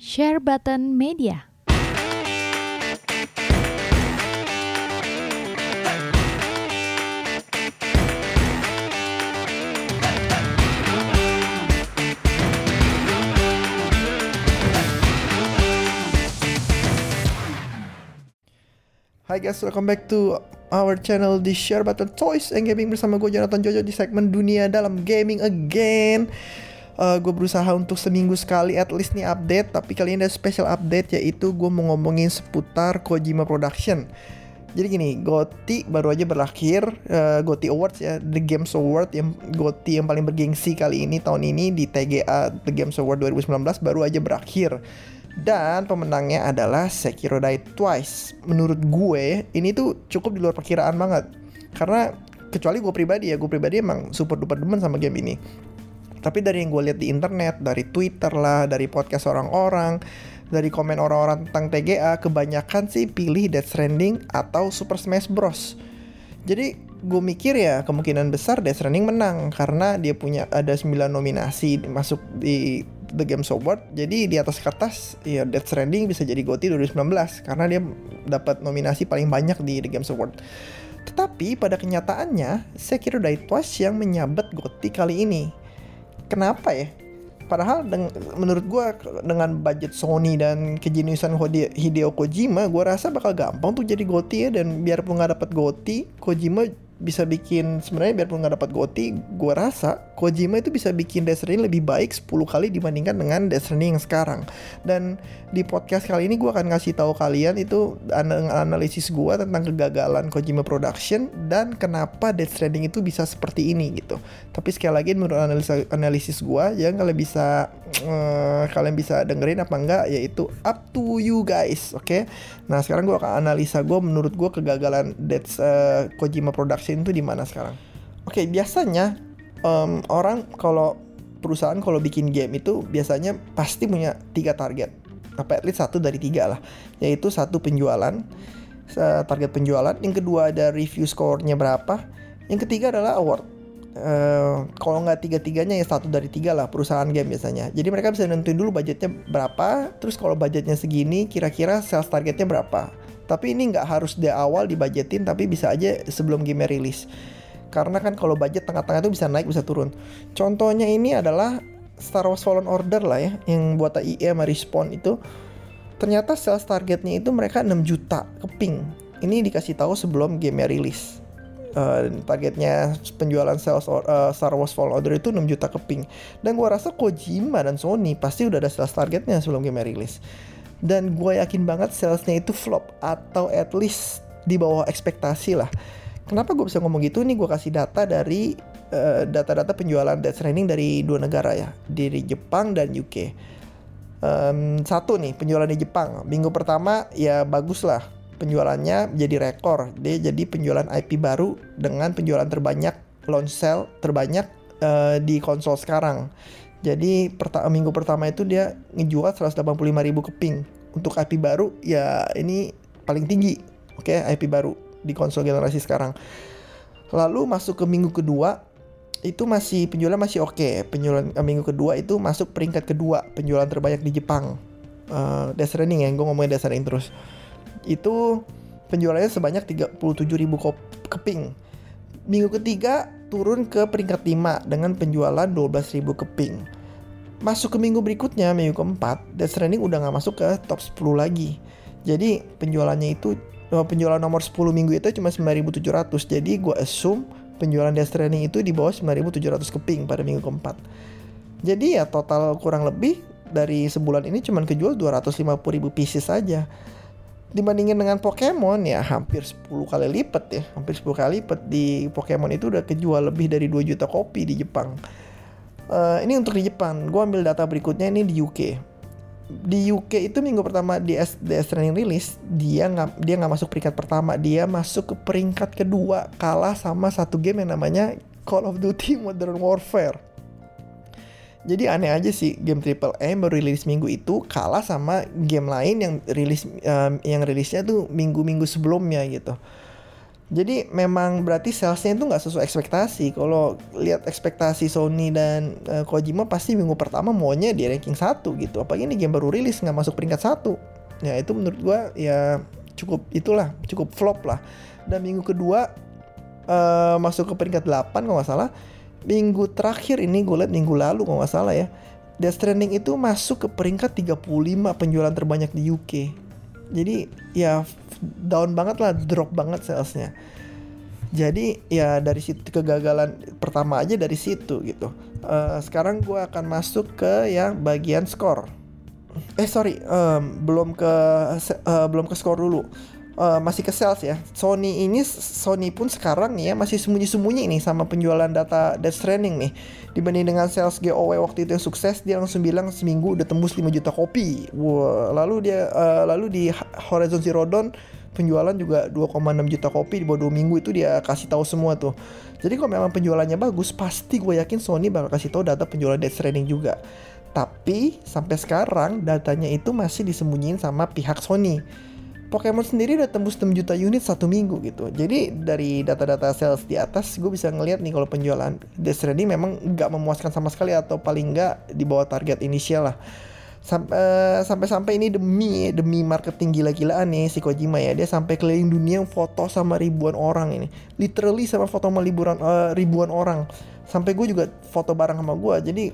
Share Button Media. Hai guys, welcome back to our channel di Share Button Toys and Gaming bersama gue Jonathan Jojo di segmen dunia dalam gaming again. Uh, gue berusaha untuk seminggu sekali at least nih update, tapi kali ini ada special update yaitu gue mau ngomongin seputar Kojima Production. Jadi gini, GOTY baru aja berakhir, uh, GOTY Awards ya, The Games Award yang GOTY yang paling bergengsi kali ini tahun ini di TGA The Games Award 2019 baru aja berakhir. Dan pemenangnya adalah Sekiro Die Twice. Menurut gue, ini tuh cukup di luar perkiraan banget. Karena kecuali gue pribadi ya, gue pribadi emang super duper demen sama game ini. Tapi dari yang gue lihat di internet, dari Twitter lah, dari podcast orang-orang, dari komen orang-orang tentang TGA, kebanyakan sih pilih Death Stranding atau Super Smash Bros. Jadi gue mikir ya kemungkinan besar Death Stranding menang karena dia punya ada 9 nominasi masuk di The Games Award. Jadi di atas kertas ya Death Stranding bisa jadi GOTY 2019 karena dia dapat nominasi paling banyak di The Games Award. Tetapi pada kenyataannya Sekiro Die Twice yang menyabet GOTY kali ini. Kenapa ya? Padahal deng- menurut gue dengan budget Sony dan kejeniusan Hideo Kojima, gue rasa bakal gampang tuh jadi GOTY ya dan biarpun nggak dapat GOTY, Kojima bisa bikin sebenarnya biarpun nggak dapat GOTY, gue rasa Kojima itu bisa bikin Death Stranding lebih baik 10 kali dibandingkan dengan Death Stranding yang sekarang. Dan di podcast kali ini gue akan ngasih tahu kalian itu an- analisis gue tentang kegagalan Kojima Production dan kenapa Death Stranding itu bisa seperti ini gitu. Tapi sekali lagi menurut analisa analisis gue, ya kalian bisa eh, kalian bisa dengerin apa enggak yaitu up to you guys, oke? Nah sekarang gue akan analisa gue menurut gue kegagalan Death eh, Kojima Production itu di mana sekarang. Oke biasanya em, orang kalau perusahaan kalau bikin game itu biasanya pasti punya tiga target. Apa at least satu dari tiga lah. Yaitu satu penjualan target penjualan. Yang kedua ada review score-nya berapa. Yang ketiga adalah award. Eh, kalau nggak tiga-tiganya ya satu dari tiga lah perusahaan game biasanya. Jadi mereka bisa nentuin dulu budgetnya berapa. Terus kalau budgetnya segini kira-kira sales targetnya berapa tapi ini nggak harus di awal dibajetin tapi bisa aja sebelum game rilis. Karena kan kalau budget tengah-tengah itu bisa naik bisa turun. Contohnya ini adalah Star Wars Fallen Order lah ya yang buatan EA sama Respawn itu. Ternyata sales targetnya itu mereka 6 juta keping. Ini dikasih tahu sebelum game rilis. Uh, targetnya penjualan sales uh, Star Wars Fallen Order itu 6 juta keping. Dan gua rasa Kojima dan Sony pasti udah ada sales targetnya sebelum game rilis dan gue yakin banget salesnya itu flop atau at least di bawah ekspektasi lah. Kenapa gue bisa ngomong gitu? Nih gue kasih data dari uh, data-data penjualan Death Stranding dari dua negara ya dari Jepang dan UK Em, satu nih penjualan di Jepang. Minggu pertama ya bagus lah penjualannya jadi rekor. Dia jadi penjualan IP baru dengan penjualan terbanyak launch sale terbanyak eh, di konsol sekarang jadi perta- minggu pertama itu dia ngejual 185.000 keping untuk IP baru ya ini paling tinggi oke IP baru di konsol generasi sekarang. Lalu masuk ke minggu kedua itu masih penjualan masih oke. Penjualan eh, minggu kedua itu masuk peringkat kedua penjualan terbanyak di Jepang. Uh, Death Stranding ya gue ngomongin Death Stranding terus. Itu penjualannya sebanyak 37.000 kop- keping minggu ketiga turun ke peringkat 5 dengan penjualan 12.000 keping masuk ke minggu berikutnya minggu keempat Death Stranding udah nggak masuk ke top 10 lagi jadi penjualannya itu eh, penjualan nomor 10 minggu itu cuma 9.700 jadi gue assume penjualan Death Stranding itu di bawah 9.700 keping pada minggu keempat. Jadi ya total kurang lebih dari sebulan ini cuma kejual 250.000 pieces saja. Dibandingin dengan Pokemon ya hampir 10 kali lipat ya, hampir 10 kali lipat di Pokemon itu udah kejual lebih dari 2 juta kopi di Jepang. Eh, ini untuk di Jepang, gue ambil data berikutnya ini di UK. Di UK itu minggu pertama di S DS Training rilis dia nggak dia nggak masuk peringkat pertama dia masuk ke peringkat kedua kalah sama satu game yang namanya Call of Duty Modern Warfare. Jadi aneh aja sih game triple A baru rilis minggu itu kalah sama game lain yang rilis em, yang rilisnya tuh minggu-minggu sebelumnya gitu. Jadi memang berarti salesnya itu nggak sesuai ekspektasi. Kalau lihat ekspektasi Sony dan uh, Kojima pasti minggu pertama maunya di ranking satu gitu. Apalagi ini game baru rilis nggak masuk peringkat satu. Ya itu menurut gua ya cukup itulah cukup flop lah. Dan minggu kedua uh, masuk ke peringkat 8 kalau nggak salah. Minggu terakhir ini gue lihat minggu lalu kalau nggak salah ya. Death Stranding itu masuk ke peringkat 35 penjualan terbanyak di UK. Jadi ya down banget lah, drop banget salesnya. Jadi ya dari situ kegagalan pertama aja dari situ gitu. Uh, sekarang gue akan masuk ke yang bagian skor. Eh sorry, um, belum ke uh, belum ke skor dulu uh, masih ke sales ya. Sony ini Sony pun sekarang nih ya masih sembunyi-sembunyi nih sama penjualan data Death Stranding nih. Dibanding dengan sales GOW waktu itu yang sukses, dia langsung bilang seminggu udah tembus 5 juta kopi. Wah, lalu dia uh, lalu di Horizon Zero Dawn penjualan juga 2,6 juta kopi di bawah 2 minggu itu dia kasih tahu semua tuh. Jadi kalau memang penjualannya bagus, pasti gue yakin Sony bakal kasih tahu data penjualan Death Stranding juga. Tapi sampai sekarang datanya itu masih disembunyiin sama pihak Sony Pokemon sendiri udah tembus 6 juta unit satu minggu gitu. Jadi dari data-data sales di atas gue bisa ngeliat nih kalau penjualan Death Stranding memang nggak memuaskan sama sekali atau paling nggak di bawah target inisial lah. Eh, sampai-sampai ini demi demi marketing gila-gilaan nih si Kojima ya dia sampai keliling dunia foto sama ribuan orang ini literally sama foto sama liburan uh, ribuan orang sampai gue juga foto bareng sama gue jadi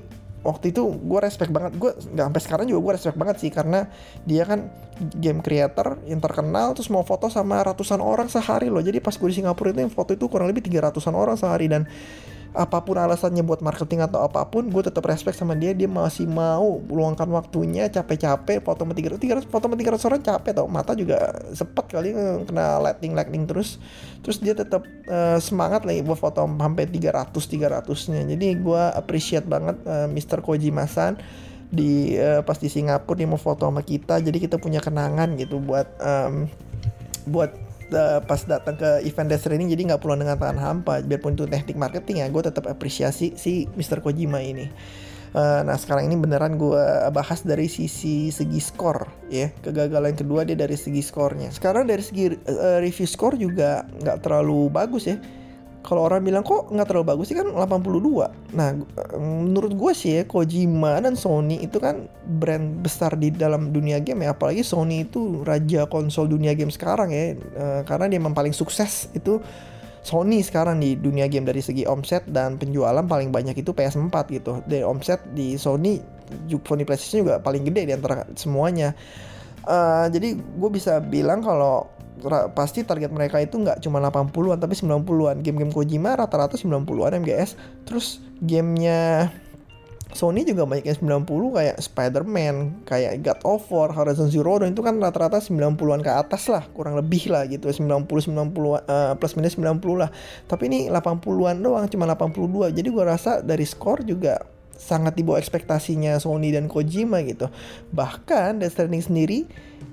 waktu itu gue respect banget gue nggak sampai sekarang juga gue respect banget sih karena dia kan game creator yang terkenal terus mau foto sama ratusan orang sehari loh. Jadi pas gue di Singapura itu yang foto itu kurang lebih 300an orang sehari dan apa pun alasannya buat marketing atau apa pun gue tetap respect sama dia. Dia masih mau luangkan waktunya capek-capek foto sama 300 300 foto sama 300 orang capek tau. Mata juga sepet kali kena lighting lighting terus. Terus dia tetap uh, semangat lagi buat foto sampai 300 300 nya jadi gue appreciate banget uh, eh, Mr. Kojima-san di uh, pas di Singapura dia mau foto sama kita. Jadi kita punya kenangan gitu buat um, buat uh, pas datang ke event Death Stranding jadi nggak pulang dengan tangan hampa. Biarpun itu teknik marketing ya gue tetap apresiasi si Mr. Kojima ini. Uh, nah sekarang ini beneran gue bahas dari sisi segi skor ya. Kegagalan kedua dia dari segi skornya. Sekarang dari segi uh, review skor juga nggak terlalu bagus ya kalau orang bilang kok nggak terlalu bagus sih? Kan 82 nah menurut gue sih ya Kojima dan Sony itu kan brand besar di dalam dunia game ya. Apalagi Sony itu raja konsol dunia game sekarang ya. E, karena dia memang paling sukses itu Sony sekarang di dunia game dari segi omset dan penjualan paling banyak itu PS4 gitu. Dari omset di Sony Sony PlayStation juga paling gede di antara semuanya. Uh, jadi gue bisa bilang kalau pasti target mereka itu nggak cuma 80-an tapi 90-an. Game-game Kojima rata-rata 90-an MGS. Terus gamenya Sony juga banyak yang 90 kayak Spider-Man, kayak God of War, Horizon Zero Dawn itu kan rata-rata 90-an ke atas lah, kurang lebih lah gitu, 90 90 uh, plus minus 90 lah. Tapi ini 80-an doang, cuma 82. Jadi gua rasa dari skor juga sangat di bawah ekspektasinya Sony dan Kojima gitu. Bahkan Death Stranding sendiri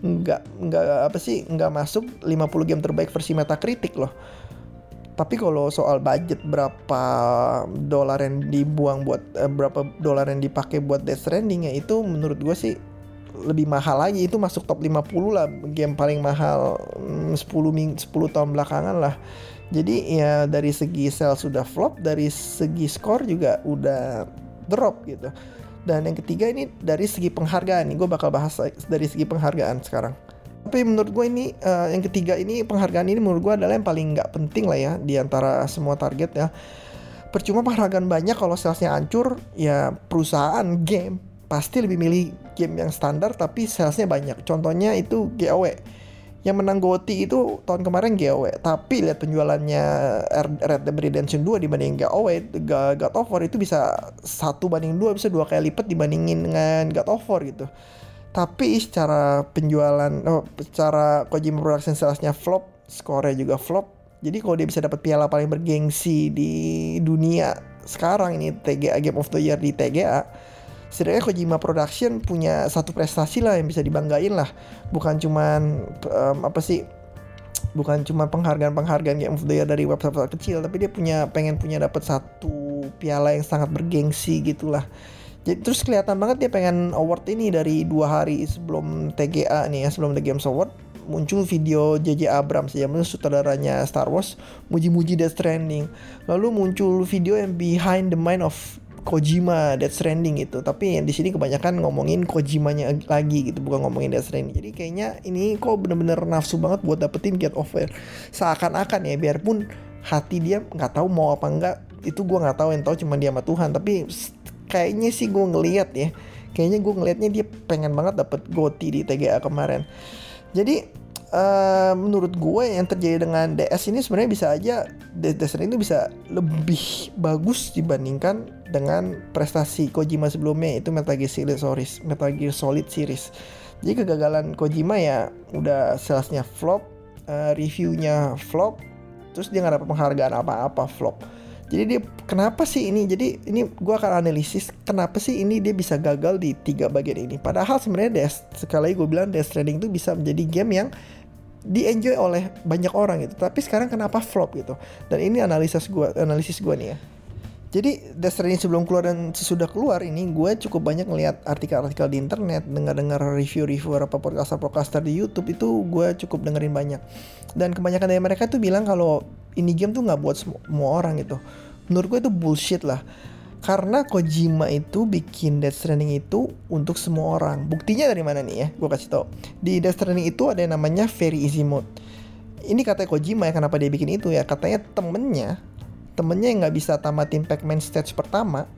nggak nggak apa sih nggak masuk 50 game terbaik versi Metacritic loh. Tapi kalau soal budget berapa dolar yang dibuang buat eh, berapa dolar yang dipakai buat Death Stranding ya itu menurut gue sih lebih mahal lagi itu masuk top 50 lah game paling mahal 10 ming 10 tahun belakangan lah. Jadi ya dari segi sales sudah flop, dari segi skor juga udah drop gitu. Dan yang ketiga ini dari segi penghargaan nih gue bakal bahas dari segi penghargaan sekarang. Tapi menurut gue ini uh, yang ketiga ini penghargaan ini menurut gue adalah yang paling nggak penting lah ya di antara semua target ya. Percuma penghargaan banyak kalau salesnya hancur ya perusahaan game pasti lebih milih game yang standar tapi salesnya banyak. Contohnya itu GOW yang menang GOTY itu tahun kemarin GOW tapi lihat penjualannya Red Dead Redemption 2 dibanding GOW God of War itu bisa satu banding dua bisa dua kali lipat dibandingin dengan God of War gitu. Tapi secara penjualan oh, secara Kojima Production salesnya flop skornya juga flop. Jadi kalau dia bisa dapat piala paling bergengsi di dunia sekarang ini TGA Game of the Year di TGA setidaknya Kojima Production punya satu prestasi lah yang bisa dibanggain lah. Bukan cuman um, apa sih bukan cuma penghargaan-penghargaan Game of the Year dari website kecil tapi dia punya pengen punya dapat satu piala yang sangat bergengsi gitulah jadi terus kelihatan banget dia pengen award ini dari dua hari sebelum TGA nih ya sebelum The Games Award muncul video JJ Abrams ya sutradaranya Star Wars muji-muji Death Stranding. Lalu muncul video yang behind the mind of Kojima Death Stranding itu tapi yang di sini kebanyakan ngomongin Kojimanya lagi gitu bukan ngomongin Death Stranding. Jadi kayaknya ini kok bener-bener nafsu banget buat dapetin Get Over. Seakan-akan ya biarpun hati dia nggak tahu mau apa enggak itu gue nggak tahu yang tahu cuma dia sama Tuhan. Tapi kayaknya sih gue ngeliat ya kayaknya gue ngelihatnya dia pengen banget dapet goti di TGA kemarin. Jadi uh, menurut gue yang terjadi dengan DS ini sebenarnya bisa aja DS ini bisa lebih bagus dibandingkan dengan prestasi Kojima sebelumnya itu Metal Gear Solid Series, Metal Gear Solid Series. Jadi kegagalan Kojima ya udah salesnya flop, uh, reviewnya flop, terus dia nggak dapat penghargaan apa-apa flop. Jadi dia kenapa sih ini? Jadi ini gue akan analisis kenapa sih ini dia bisa gagal di tiga bagian ini. Padahal sebenarnya Death sekali lagi gue bilang Death Stranding itu bisa menjadi game yang di enjoy oleh banyak orang gitu. Tapi sekarang kenapa flop gitu? Dan ini analisis gue, analisis gue nih ya. Jadi Stranding sebelum keluar dan sesudah keluar ini gue cukup banyak ngeliat artikel-artikel di internet, dengar-dengar review-review apa podcaster-podcaster di YouTube itu gue cukup dengerin banyak. Dan kebanyakan dari mereka tuh bilang kalau ini game tuh nggak buat semua orang gitu. Menurut gue itu bullshit lah. Karena Kojima itu bikin Death Stranding itu untuk semua orang. Buktinya dari mana nih ya? Gue kasih tau. Di Death Stranding itu ada yang namanya Very Easy Mode. Ini katanya Kojima ya kenapa dia bikin itu ya? Katanya temennya temennya yang nggak bisa tamatin Pac-Man stage pertama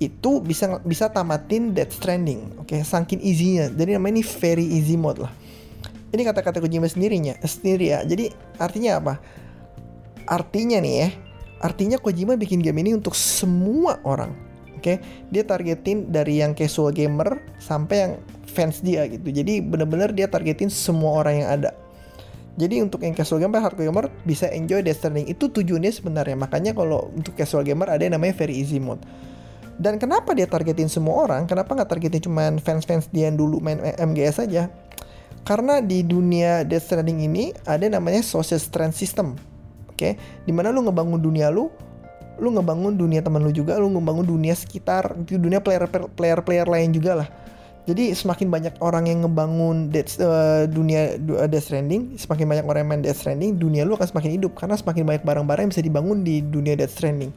itu bisa bisa tamatin Death Stranding oke okay? saking easy-nya jadi namanya ini very easy mode lah ini kata-kata Kojima sendirinya sendiri ya jadi artinya apa artinya nih ya artinya Kojima bikin game ini untuk semua orang oke okay? dia targetin dari yang casual gamer sampai yang fans dia gitu jadi bener-bener dia targetin semua orang yang ada jadi untuk yang casual gamer, hardcore gamer bisa enjoy Death Stranding. Itu tujuannya sebenarnya. Makanya kalau untuk casual gamer ada yang namanya very easy mode. Dan kenapa dia targetin semua orang? Kenapa nggak targetin cuma fans-fans dia yang dulu main MGS saja? Karena di dunia Death Stranding ini ada namanya social strand system. Okay? di mana lu ngebangun dunia lu, lu ngebangun dunia teman lu juga, lu ngebangun dunia sekitar, dunia player-player lain juga lah jadi semakin banyak orang yang ngebangun Death, uh, dunia uh, Death Stranding, semakin banyak orang yang main Death Stranding, dunia lu akan semakin hidup karena semakin banyak barang-barang yang bisa dibangun di dunia Death Stranding.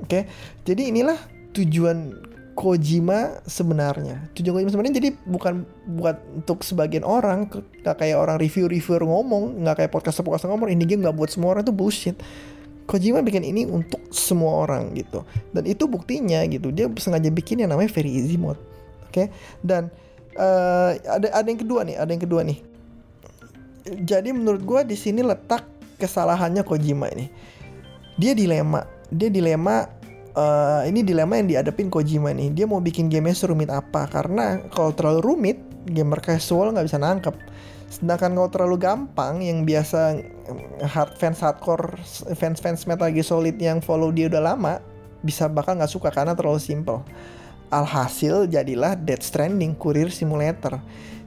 Oke, okay? jadi inilah tujuan Kojima sebenarnya. Tujuan Kojima sebenarnya jadi bukan buat untuk sebagian orang, nggak kayak orang review-reviewer ngomong, nggak kayak podcast-podcast ngomong ini game nggak buat semua orang itu bullshit. Kojima bikin ini untuk semua orang gitu. Dan itu buktinya gitu. Dia sengaja bikin yang namanya very easy mode okay? dan uh, ada ada yang kedua nih ada yang kedua nih jadi menurut gue di sini letak kesalahannya Kojima ini dia dilema dia dilema uh, ini dilema yang dihadapin Kojima nih dia mau bikin gamenya serumit apa karena kalau terlalu rumit gamer casual nggak bisa nangkep sedangkan kalau terlalu gampang yang biasa hard fans hardcore fans fans Metal Gear Solid yang follow dia udah lama bisa bakal nggak suka karena terlalu simple Alhasil jadilah Death Stranding Kurir Simulator.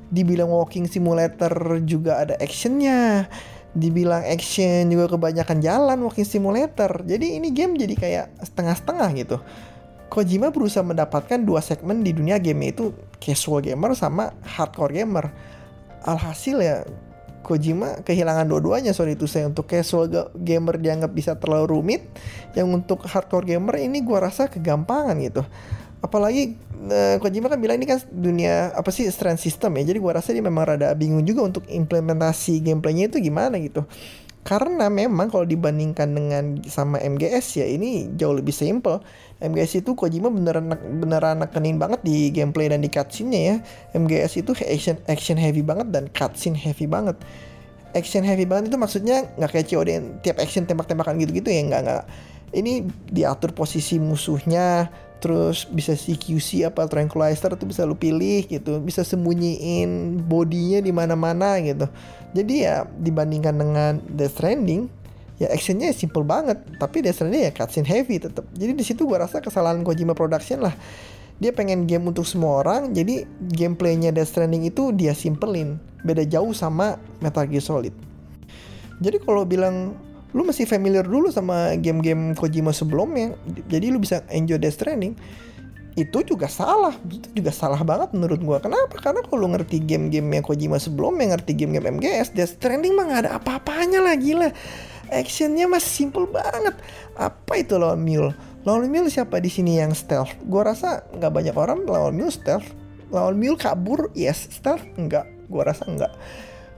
Dibilang walking simulator juga ada actionnya. Dibilang action juga kebanyakan jalan walking simulator. Jadi ini game jadi kayak setengah-setengah gitu. Kojima berusaha mendapatkan dua segmen di dunia game itu casual gamer sama hardcore gamer. Alhasil ya Kojima kehilangan dua-duanya sorry itu saya untuk casual gamer dianggap bisa terlalu rumit yang untuk hardcore gamer ini gua rasa kegampangan gitu apalagi uh, Kojima kan bilang ini kan dunia apa sih strand system ya. Jadi gua rasa dia memang rada bingung juga untuk implementasi gameplaynya itu gimana gitu. Karena memang kalau dibandingkan dengan sama MGS ya ini jauh lebih simple. MGS itu Kojima beneran beneran nekenin banget di gameplay dan di cutscene-nya ya. MGS itu action action heavy banget dan cutscene heavy banget. Action heavy banget itu maksudnya nggak kayak COD tiap action tembak-tembakan gitu-gitu ya nggak nggak. Ini diatur posisi musuhnya terus bisa CQC apa tranquilizer itu bisa lu pilih gitu. Bisa sembunyiin bodinya di mana-mana gitu. Jadi ya dibandingkan dengan Death Stranding ya actionnya simple banget. Tapi Death Stranding ya cutscene heavy tetap jadi di situ gua rasa kesalahan Kojima Production lah. Dia pengen game untuk semua orang jadi gameplaynya Death Stranding itu dia simpelin. Beda jauh sama Metal Gear Solid. Jadi kalau bilang lu masih familiar dulu sama game-game Kojima sebelumnya jadi lu bisa enjoy Death Stranding itu juga salah. Itu juga salah banget menurut gua. Kenapa? Karena kalau lu ngerti game-game yang Kojima sebelumnya ngerti game-game MGS Death Stranding mah gak ada apa-apanya lah. Gila actionnya masih simple banget. Apa itu lawan Mule lawan Mule siapa di sini yang stealth? Gua rasa nggak banyak orang lawan Mule stealth. Lawan Mule kabur yes stealth? Enggak gua rasa enggak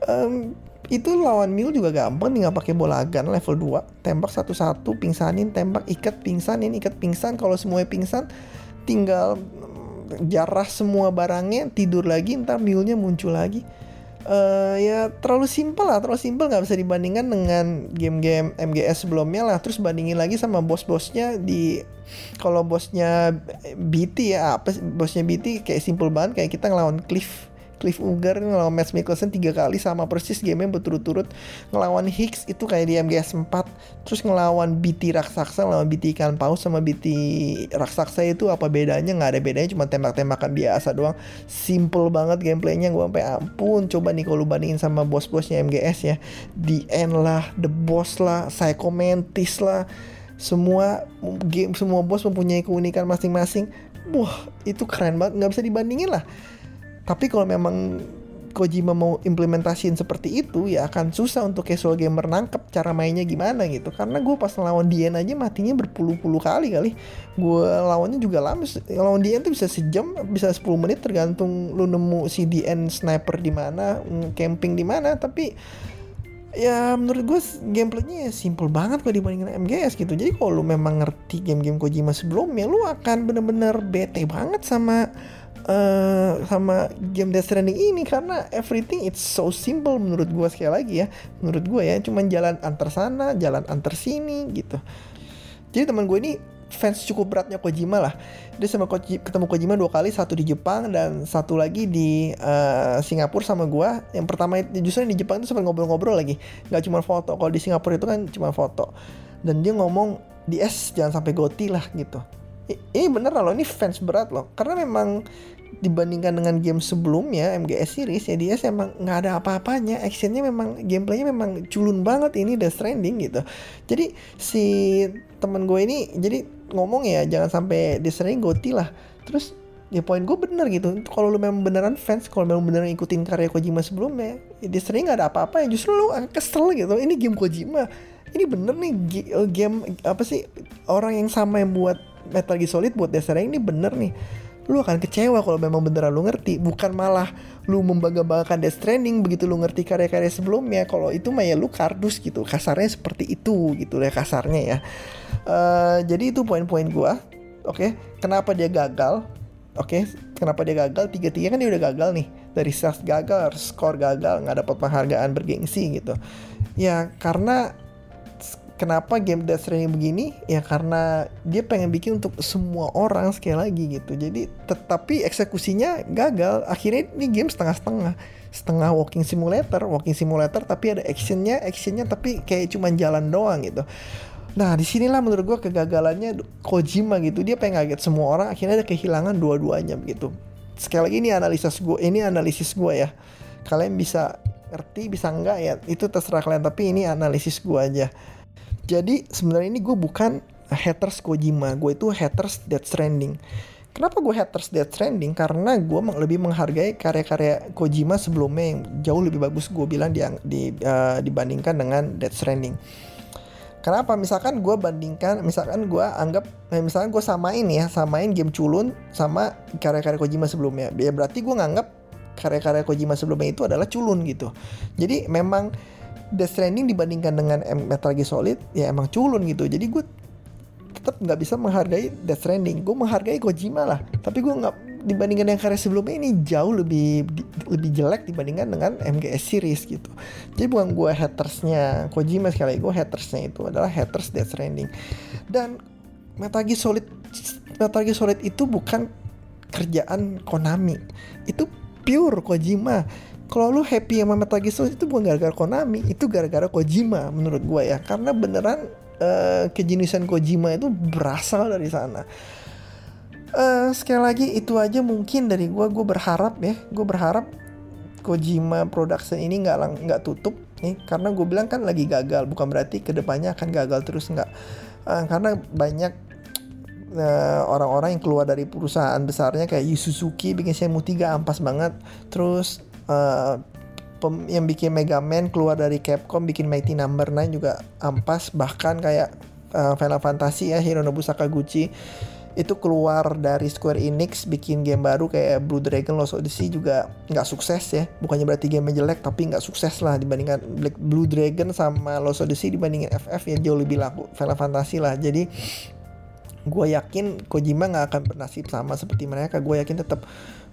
um, itu lawan Mule juga gampang tinggal pakai bola gun level 2 tembak satu-satu pingsanin tembak ikat pingsanin ikat pingsan. Kalau semuanya pingsan tinggal jarah semua barangnya tidur lagi ntar mule muncul lagi. Uh, ya terlalu simpel lah terlalu simpel. Nggak bisa dibandingkan dengan game-game MGS sebelumnya lah. Terus bandingin lagi sama bos-bosnya di kalau bosnya BT ya apa bosnya BT kayak simple banget kayak kita ngelawan Cliff Cliff Ugar ngelawan Matt Mikkelsen tiga kali sama persis game yang berturut-turut. Ngelawan Hicks itu kayak di MGS 4 terus ngelawan BT raksasa ngelawan BT ikan paus sama BT raksasa itu apa bedanya? Nggak ada bedanya cuma tembak-tembakan biasa doang. Simple banget gameplaynya gue sampai ampun. Coba nih kalau bandingin sama bos-bosnya MGS ya. The End lah The Boss lah Psycho Mantis lah. Semua game semua bos mempunyai keunikan masing-masing. Wah itu keren banget. Nggak bisa dibandingin lah tapi kalau memang Kojima mau implementasiin seperti itu ya akan susah untuk casual gamer nangkep cara mainnya gimana gitu. Karena gue pas lawan Dian aja matinya berpuluh-puluh kali kali. Gue lawannya juga lama lawan Dian tuh bisa sejam bisa 10 menit tergantung lu nemu si Dian sniper di mana camping di mana. Tapi ya menurut gue gameplaynya ya simple banget kalau dibandingin MGS gitu. Jadi kalau lu memang ngerti game-game Kojima sebelumnya lu akan bener-bener bete banget sama uh, sama game Death Stranding ini karena everything it's so simple menurut gue sekali lagi ya. Menurut gue ya cuman jalan antar sana jalan antar sini gitu. Jadi teman gue ini fans cukup beratnya Kojima lah. Dia sama Koji, ketemu Kojima dua kali satu di Jepang dan satu lagi di uh, Singapura sama gue yang pertama justru di Jepang itu sempat ngobrol-ngobrol lagi. Nggak cuma foto. Kalau di Singapura itu kan cuma foto. Dan dia ngomong di S jangan sampai goti lah gitu ini bener loh. Ini fans berat loh. Karena memang dibandingkan dengan game sebelumnya MGS series ya dia emang nggak ada apa-apanya. Actionnya memang gameplaynya memang culun banget. Ini Death Stranding gitu. Jadi si temen gue ini jadi ngomong ya jangan sampai Death Stranding goti lah. Terus ya poin gue bener gitu. Kalau lu memang beneran fans kalau memang beneran ikutin karya Kojima sebelumnya ya Death Stranding nggak ada apa-apa ya justru lu kesel gitu. Ini game Kojima. Ini bener nih game apa sih orang yang sama yang buat Metal Gear Solid buat Stranding ini bener nih. Lu akan kecewa kalau memang beneran lu ngerti. Bukan malah lu membangga-banggakan Death Stranding begitu lu ngerti karya-karya sebelumnya kalau itu mah ya lu kardus gitu. Kasarnya seperti itu gitu ya kasarnya ya. Uh, jadi itu poin-poin gua oke? Okay? kenapa dia gagal? Oke okay? kenapa dia gagal? Tiga-tiga kan dia udah gagal nih. Dari sales gagal skor gagal nggak dapat penghargaan bergengsi gitu. Ya karena kenapa game Death Stranding begini? Ya karena dia pengen bikin untuk semua orang sekali lagi gitu. Jadi tetapi eksekusinya gagal. Akhirnya ini game setengah-setengah. Setengah walking simulator walking simulator tapi ada actionnya actionnya tapi kayak cuma jalan doang gitu. Nah di sinilah menurut gue kegagalannya Kojima gitu. Dia pengen ngaget semua orang akhirnya ada kehilangan dua-duanya gitu. Sekali lagi ini analisis gue ini analisis gue ya. Kalian bisa ngerti bisa enggak ya? Itu terserah kalian tapi ini analisis gue aja jadi sebenarnya ini gue bukan haters Kojima, gue itu haters Death Stranding. Kenapa gue haters Death Stranding? Karena gue lebih menghargai karya-karya Kojima sebelumnya yang jauh lebih bagus gue bilang di, di, uh, dibandingkan dengan Death Stranding. Kenapa? Misalkan gue bandingkan, misalkan gue anggap, eh, misalkan gue samain ya, samain game culun sama karya-karya Kojima sebelumnya. Ya berarti gue nganggap karya-karya Kojima sebelumnya itu adalah culun gitu. Jadi memang Death Stranding dibandingkan dengan Metal Gear Solid ya emang culun gitu. Jadi gue tetap nggak bisa menghargai Death Stranding. Gue menghargai Kojima lah. Tapi gue nggak dibandingkan yang karya sebelumnya ini jauh lebih lebih jelek dibandingkan dengan MGS series gitu. Jadi bukan gue hatersnya Kojima sekali gue hatersnya itu adalah haters Death Stranding. Dan Metal Gear Solid Metal Gear Solid itu bukan kerjaan Konami. Itu pure Kojima kalau lu happy sama Metal Gear Solid itu bukan gara-gara Konami, itu gara-gara Kojima menurut gue ya. Karena beneran uh, kejeniusan Kojima itu berasal dari sana. Uh, sekali lagi itu aja mungkin dari gue. Gue berharap ya, gue berharap Kojima Production ini nggak nggak tutup nih, karena gue bilang kan lagi gagal. Bukan berarti ke depannya akan gagal terus nggak. Uh, karena banyak eh, orang-orang yang keluar dari perusahaan besarnya kayak Yu Suzuki bikin Shenmue 3 ampas banget terus eh, pem- yang bikin Mega Man keluar dari Capcom bikin Mighty Number 9 juga ampas. Bahkan kayak eh, Final Fantasy ya Hironobu Sakaguchi itu keluar dari Square Enix bikin game baru kayak Blue Dragon Lost Odyssey juga nggak sukses ya. Bukannya berarti game jelek tapi nggak sukses lah dibandingkan Black Blue Dragon sama Lost Odyssey dibandingin FF ya jauh lebih laku Final Fantasy lah. Jadi gue yakin Kojima nggak akan bernasib sama seperti mereka. Gue yakin tetap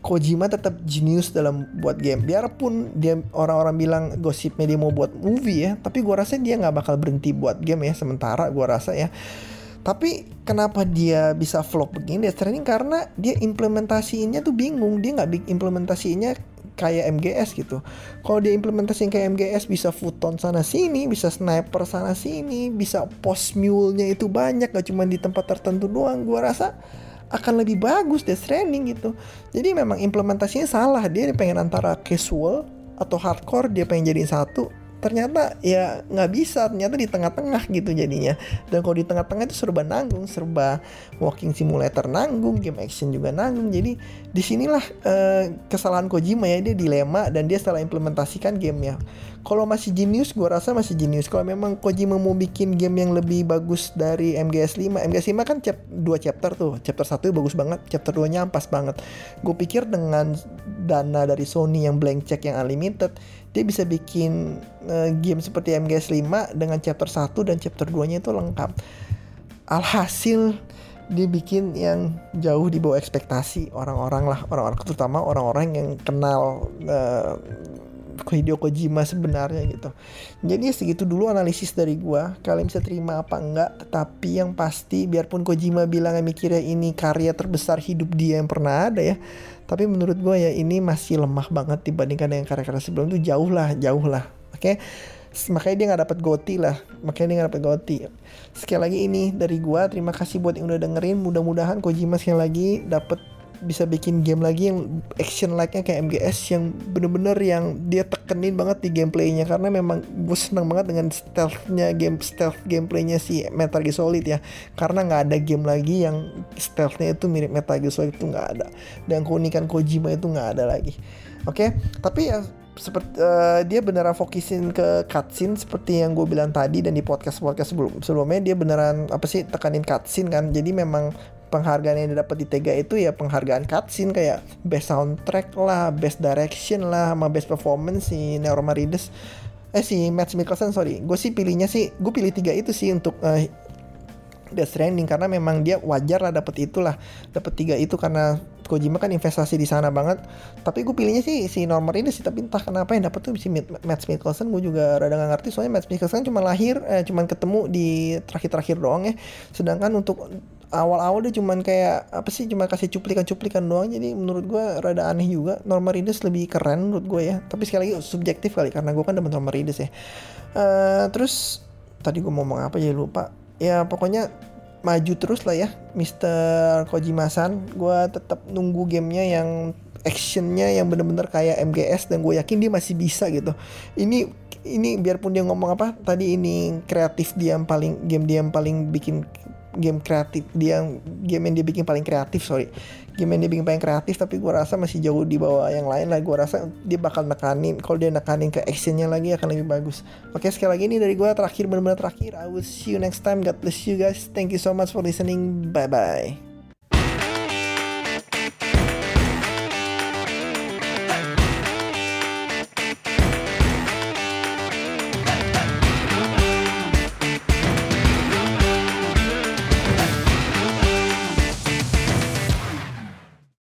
Kojima tetap jenius dalam buat game. Biarpun dia orang-orang bilang gosipnya dia mau buat movie ya tapi gue rasa dia nggak bakal berhenti buat game ya. Sementara gue rasa ya. Tapi kenapa dia bisa flop begini? Death Stranding karena dia implementasinya tuh bingung. Dia nggak implementasinya kayak MGS gitu. Kalau dia implementasiin kayak MGS bisa futon sana sini bisa sniper sana sini bisa post mule-nya itu banyak gak cuma di tempat tertentu doang. Gua rasa akan lebih bagus Death Stranding gitu. Jadi memang implementasinya salah. Dia pengen antara casual atau hardcore dia pengen jadiin satu ternyata ya nggak bisa ternyata di tengah-tengah gitu jadinya. Dan kalau di tengah-tengah itu serba nanggung serba walking simulator nanggung game action juga nanggung. Jadi di sinilah eh, kesalahan Kojima ya dia dilema dan dia salah implementasikan gamenya. Kalau masih jenius gue rasa masih jenius kalau memang Kojima mau bikin game yang lebih bagus dari MGS 5 MGS 5 kan chap 2 chapter tuh. Chapter 1 bagus banget chapter 2 nya ampas banget. Gue pikir dengan dana dari Sony yang blank check yang unlimited dia bisa bikin uh, game seperti MGS 5 dengan chapter 1 dan chapter 2 nya itu lengkap. Alhasil dia bikin yang jauh di bawah ekspektasi orang-orang lah orang-orang terutama orang-orang yang kenal uh, Hideo Kojima sebenarnya gitu. Jadi segitu dulu analisis dari gua. Kalian bisa terima apa enggak, tetapi yang pasti biarpun Kojima bilang mikirnya ini karya terbesar hidup dia yang pernah ada ya. Tapi menurut gua ya ini masih lemah banget dibandingkan dengan karya-karya sebelum itu jauh lah, jauh lah. Oke. Makanya dia nggak dapat goti lah, makanya dia nggak dapat goti. Sekali lagi ini dari gua, terima kasih buat yang udah dengerin. Mudah-mudahan Kojima sekali lagi dapat bisa bikin game lagi yang action like-nya kayak MGS yang bener-bener yang dia tekenin banget di gameplaynya. Karena memang gue seneng banget dengan stealth-nya game stealth gameplaynya si Metal Gear Solid ya. Karena nggak ada game lagi yang stealth-nya itu mirip Metal Gear Solid itu nggak ada. Dan keunikan Kojima itu nggak ada lagi. Oke okay? tapi ya seperti uh, dia beneran fokusin ke cutscene seperti yang gue bilang tadi dan di podcast podcast sebelum sebelumnya dia beneran apa sih tekanin cutscene kan. Jadi memang penghargaan yang didapat di Tega itu ya penghargaan cutscene kayak best soundtrack lah, best direction lah, sama best performance si Nero Marides eh si Matt Mikkelsen sorry. Gue sih pilihnya sih gue pilih tiga itu sih untuk uh, Death Stranding karena memang dia wajar lah dapat itulah dapat tiga itu karena Kojima kan investasi di sana banget. Tapi gue pilihnya sih si Norman ini sih tapi entah kenapa yang dapat tuh si Matt Mikkelsen gue juga rada gak ngerti. Soalnya Matt Mikkelsen cuma lahir eh, cuma ketemu di terakhir-terakhir doang ya. Sedangkan untuk awal-awal dia cuman kayak apa sih cuma kasih cuplikan-cuplikan doang. Jadi menurut gue rada aneh juga. Norman Reedus lebih keren menurut gue ya. Tapi sekali lagi subjektif kali karena gue kan demen Norman Reedus ya. Uh, terus tadi gue ngomong apa ya lupa. Ya pokoknya maju terus lah ya Mr. Kojima-san. Gue tetap nunggu gamenya yang actionnya yang bener-bener kayak MGS dan gue yakin dia masih bisa gitu. Ini ini biarpun dia ngomong apa tadi ini kreatif dia yang paling game dia yang paling bikin game kreatif dia game yang dia bikin paling kreatif sorry. Game yang dia bikin paling kreatif tapi gue rasa masih jauh di bawah yang lain lah. Gue rasa dia bakal nekanin kalau dia nekanin ke actionnya lagi akan lebih bagus. Oke sekali lagi ini dari gue terakhir benar-benar terakhir. I will see you next time. God bless you guys. Thank you so much for listening. Bye bye